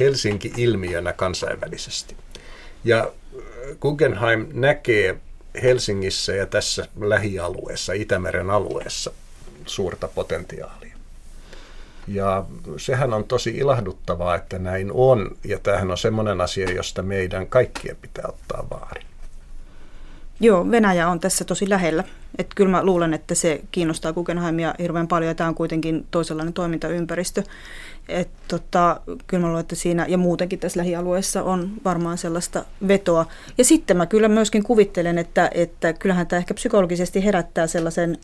Helsinki ilmiönä kansainvälisesti. Ja Guggenheim näkee Helsingissä ja tässä lähialueessa, Itämeren alueessa, suurta potentiaalia. Ja sehän on tosi ilahduttavaa, että näin on. Ja tämähän on semmoinen asia, josta meidän kaikkien pitää ottaa vaari. Joo, Venäjä on tässä tosi lähellä. Että kyllä mä luulen, että se kiinnostaa Guggenheimia hirveän paljon tämä on kuitenkin toisenlainen toimintaympäristö. Et tota, kyllä mä luulen, että siinä ja muutenkin tässä lähialueessa on varmaan sellaista vetoa. Ja sitten mä kyllä myöskin kuvittelen, että, että kyllähän tämä ehkä psykologisesti herättää sellaisen,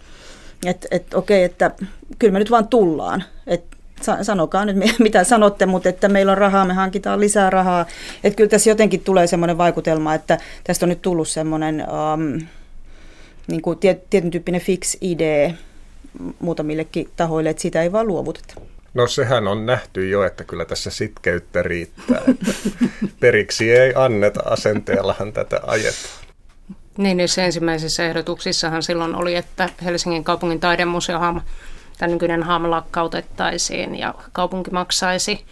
että, että okei, että kyllä me nyt vaan tullaan. Että sanokaa nyt mitä sanotte, mutta että meillä on rahaa, me hankitaan lisää rahaa. Että kyllä tässä jotenkin tulee semmoinen vaikutelma, että tästä on nyt tullut semmoinen um, niin kuin tietyn tyyppinen fix idea muutamillekin tahoille, että siitä ei vaan luovuteta. No sehän on nähty jo, että kyllä tässä sitkeyttä riittää. Että periksi ei anneta asenteellahan tätä ajetaan. Niin, niissä ensimmäisissä ehdotuksissahan silloin oli, että Helsingin kaupungin taidemuseo tämä nykyinen HAM lakkautettaisiin ja kaupunki maksaisi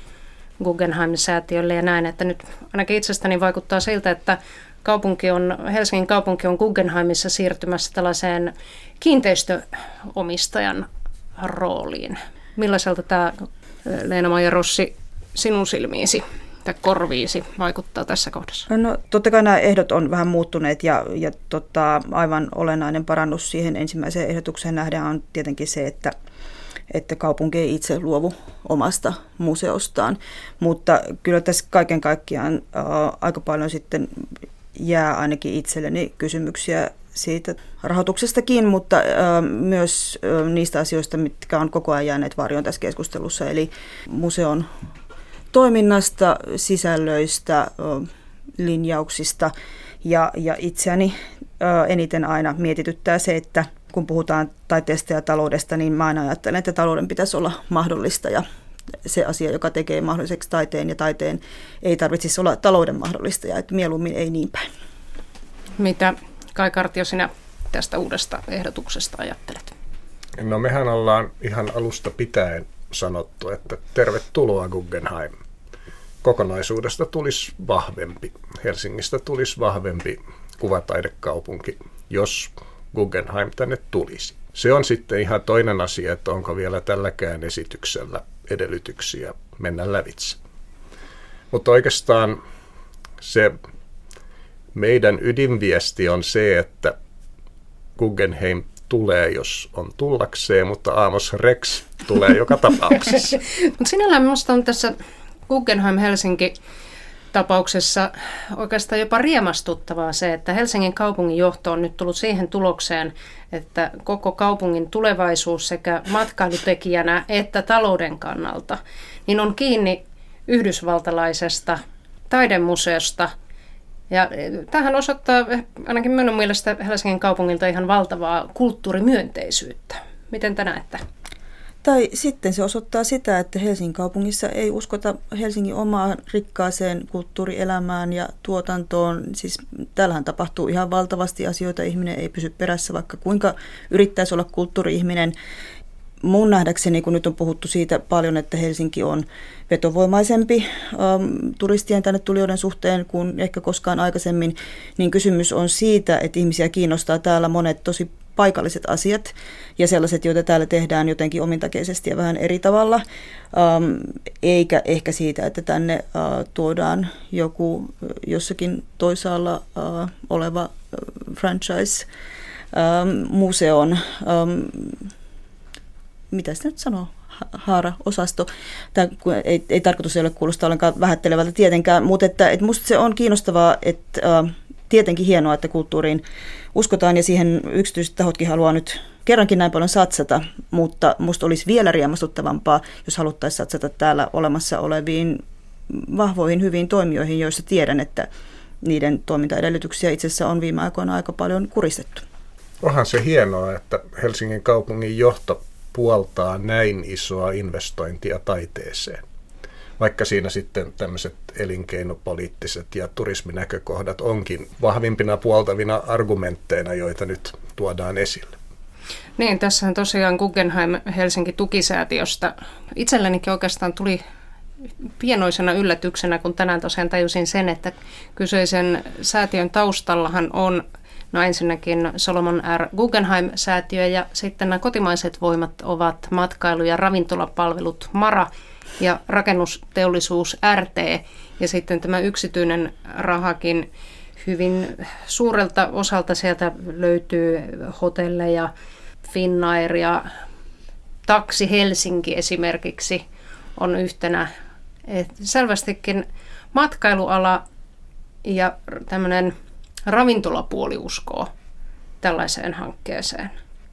Guggenheim-säätiölle ja näin, että nyt ainakin itsestäni vaikuttaa siltä, että kaupunki on, Helsingin kaupunki on Guggenheimissa siirtymässä tällaiseen kiinteistöomistajan rooliin. Millaiselta tämä Leena-Maija Rossi sinun silmiisi tai korviisi vaikuttaa tässä kohdassa? No totta kai nämä ehdot on vähän muuttuneet ja, ja tota, aivan olennainen parannus siihen ensimmäiseen ehdotukseen nähdään on tietenkin se, että että kaupunki ei itse luovu omasta museostaan. Mutta kyllä tässä kaiken kaikkiaan ää, aika paljon sitten jää ainakin itselleni kysymyksiä siitä rahoituksestakin, mutta ää, myös ää, niistä asioista, mitkä on koko ajan jääneet varjoon tässä keskustelussa. Eli museon toiminnasta, sisällöistä, linjauksista ja, ja itseäni eniten aina mietityttää se, että kun puhutaan taiteesta ja taloudesta, niin mä aina ajattelen, että talouden pitäisi olla mahdollista ja se asia, joka tekee mahdolliseksi taiteen ja taiteen ei tarvitsisi olla talouden mahdollista ja että mieluummin ei niin päin. Mitä Kai Kartio sinä tästä uudesta ehdotuksesta ajattelet? No mehän ollaan ihan alusta pitäen sanottu, että tervetuloa Guggenheim. Kokonaisuudesta tulisi vahvempi, Helsingistä tulisi vahvempi kuvataidekaupunki, jos Guggenheim tänne tulisi. Se on sitten ihan toinen asia, että onko vielä tälläkään esityksellä edellytyksiä mennä lävitse. Mutta oikeastaan se meidän ydinviesti on se, että Guggenheim tulee, jos on tullakseen, mutta Amos Rex tulee joka tapauksessa. mutta sinällään minusta on tässä Guggenheim Helsinki tapauksessa oikeastaan jopa riemastuttavaa se, että Helsingin kaupungin johto on nyt tullut siihen tulokseen, että koko kaupungin tulevaisuus sekä matkailutekijänä että talouden kannalta niin on kiinni yhdysvaltalaisesta taidemuseosta. Ja tähän osoittaa ainakin minun mielestä Helsingin kaupungilta ihan valtavaa kulttuurimyönteisyyttä. Miten te näette? Tai sitten se osoittaa sitä, että Helsingin kaupungissa ei uskota Helsingin omaan rikkaaseen kulttuurielämään ja tuotantoon. Siis täällähän tapahtuu ihan valtavasti asioita, ihminen ei pysy perässä, vaikka kuinka yrittäisi olla kulttuuri-ihminen. Mun nähdäkseni, kun nyt on puhuttu siitä paljon, että Helsinki on vetovoimaisempi um, turistien tänne tulijoiden suhteen kuin ehkä koskaan aikaisemmin, niin kysymys on siitä, että ihmisiä kiinnostaa täällä monet tosi paikalliset asiat ja sellaiset, joita täällä tehdään jotenkin omintakeisesti ja vähän eri tavalla, um, eikä ehkä siitä, että tänne uh, tuodaan joku jossakin toisaalla uh, oleva franchise um, museon, um, mitä sitä nyt sanoo, haara-osasto. Tämä ei, ei tarkoitus ole kuulostaa ollenkaan vähättelevältä tietenkään, mutta että, että musta se on kiinnostavaa, että tietenkin hienoa, että kulttuuriin uskotaan ja siihen yksityiset tahotkin haluaa nyt kerrankin näin paljon satsata, mutta musta olisi vielä riemastuttavampaa, jos haluttaisiin satsata täällä olemassa oleviin vahvoihin, hyviin toimijoihin, joissa tiedän, että niiden toimintaedellytyksiä itse asiassa on viime aikoina aika paljon kuristettu. Onhan se hienoa, että Helsingin kaupungin johto puoltaa näin isoa investointia taiteeseen vaikka siinä sitten tämmöiset elinkeinopoliittiset ja turisminäkökohdat onkin vahvimpina puoltavina argumentteina, joita nyt tuodaan esille. Niin, tässä tosiaan Guggenheim Helsinki tukisäätiöstä itsellenikin oikeastaan tuli pienoisena yllätyksenä, kun tänään tosiaan tajusin sen, että kyseisen säätiön taustallahan on No ensinnäkin Solomon R. Guggenheim-säätiö ja sitten nämä kotimaiset voimat ovat matkailu- ja ravintolapalvelut MARA ja rakennusteollisuus RT ja sitten tämä yksityinen rahakin hyvin suurelta osalta sieltä löytyy hotelleja, Finnair ja Taksi Helsinki esimerkiksi on yhtenä. Et selvästikin matkailuala ja tämmöinen ravintolapuoli uskoo tällaiseen hankkeeseen.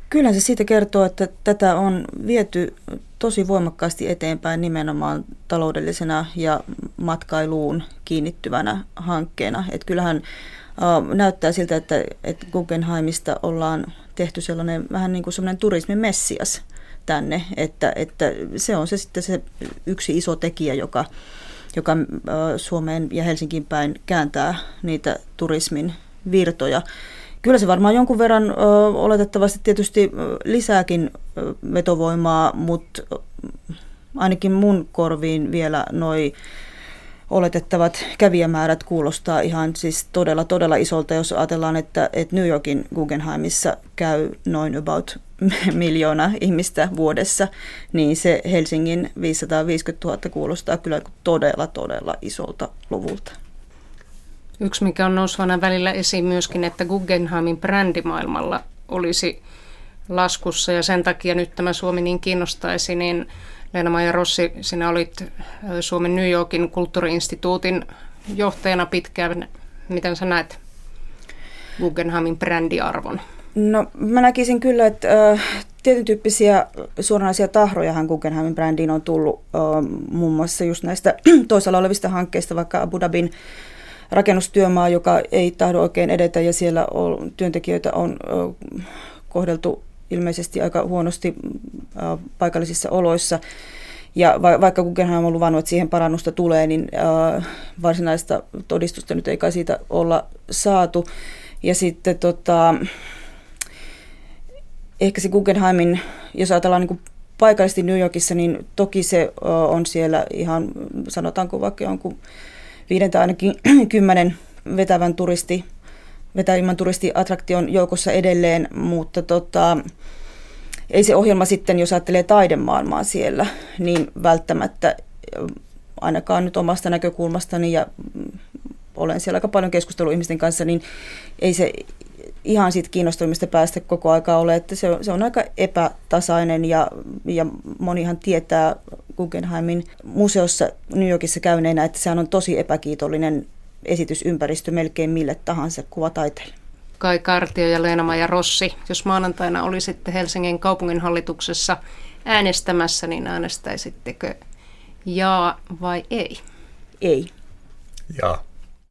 Kyllä se siitä kertoo, että tätä on viety tosi voimakkaasti eteenpäin nimenomaan taloudellisena ja matkailuun kiinnittyvänä hankkeena. Et kyllähän äh, näyttää siltä, että, että Guggenheimista ollaan tehty sellainen vähän niin kuin sellainen turismin messias tänne, että, että se on se sitten se yksi iso tekijä, joka, joka Suomeen ja Helsinkiin päin kääntää niitä turismin virtoja. Kyllä se varmaan jonkun verran ö, oletettavasti tietysti lisääkin vetovoimaa, mutta ainakin mun korviin vielä noin oletettavat kävijämäärät kuulostaa ihan siis todella, todella isolta, jos ajatellaan, että, että New Yorkin Guggenheimissa käy noin about miljoona ihmistä vuodessa, niin se Helsingin 550 000 kuulostaa kyllä todella, todella isolta luvulta. Yksi, mikä on nousvana välillä esiin myöskin, että Guggenheimin brändimaailmalla olisi laskussa ja sen takia nyt tämä Suomi niin kiinnostaisi, niin Leena-Maija Rossi, sinä olit Suomen New Yorkin kulttuuriinstituutin johtajana pitkään. Miten sä näet Guggenheimin brändiarvon? No mä näkisin kyllä, että äh, tietyn tyyppisiä suoranaisia tahrojahan Guggenheimin brändiin on tullut äh, muun muassa just näistä toisella olevista hankkeista, vaikka Abu Dhabin rakennustyömaa, joka ei tahdo oikein edetä ja siellä on, työntekijöitä on äh, kohdeltu ilmeisesti aika huonosti äh, paikallisissa oloissa. Ja va- vaikka Guggenheim on luvannut, että siihen parannusta tulee, niin äh, varsinaista todistusta nyt ei kai siitä olla saatu. Ja sitten tota, ehkä se Guggenheimin, jos ajatellaan niin paikallisesti New Yorkissa, niin toki se on siellä ihan, sanotaanko vaikka jonkun viiden tai ainakin kymmenen vetävän turisti, vetävimmän turistiattraktion joukossa edelleen, mutta tota, ei se ohjelma sitten, jos ajattelee taidemaailmaa siellä, niin välttämättä ainakaan nyt omasta näkökulmastani ja olen siellä aika paljon keskustellut ihmisten kanssa, niin ei se ihan siitä kiinnostuimista päästä koko aikaa ole, että se on, se on aika epätasainen ja, ja monihan tietää Guggenheimin museossa New Yorkissa käyneenä, että se on tosi epäkiitollinen esitysympäristö melkein mille tahansa kuvataiteille. Kai Kartio ja Leena-Maja Rossi, jos maanantaina olisitte Helsingin kaupunginhallituksessa äänestämässä, niin äänestäisittekö jaa vai ei? Ei. Jaa.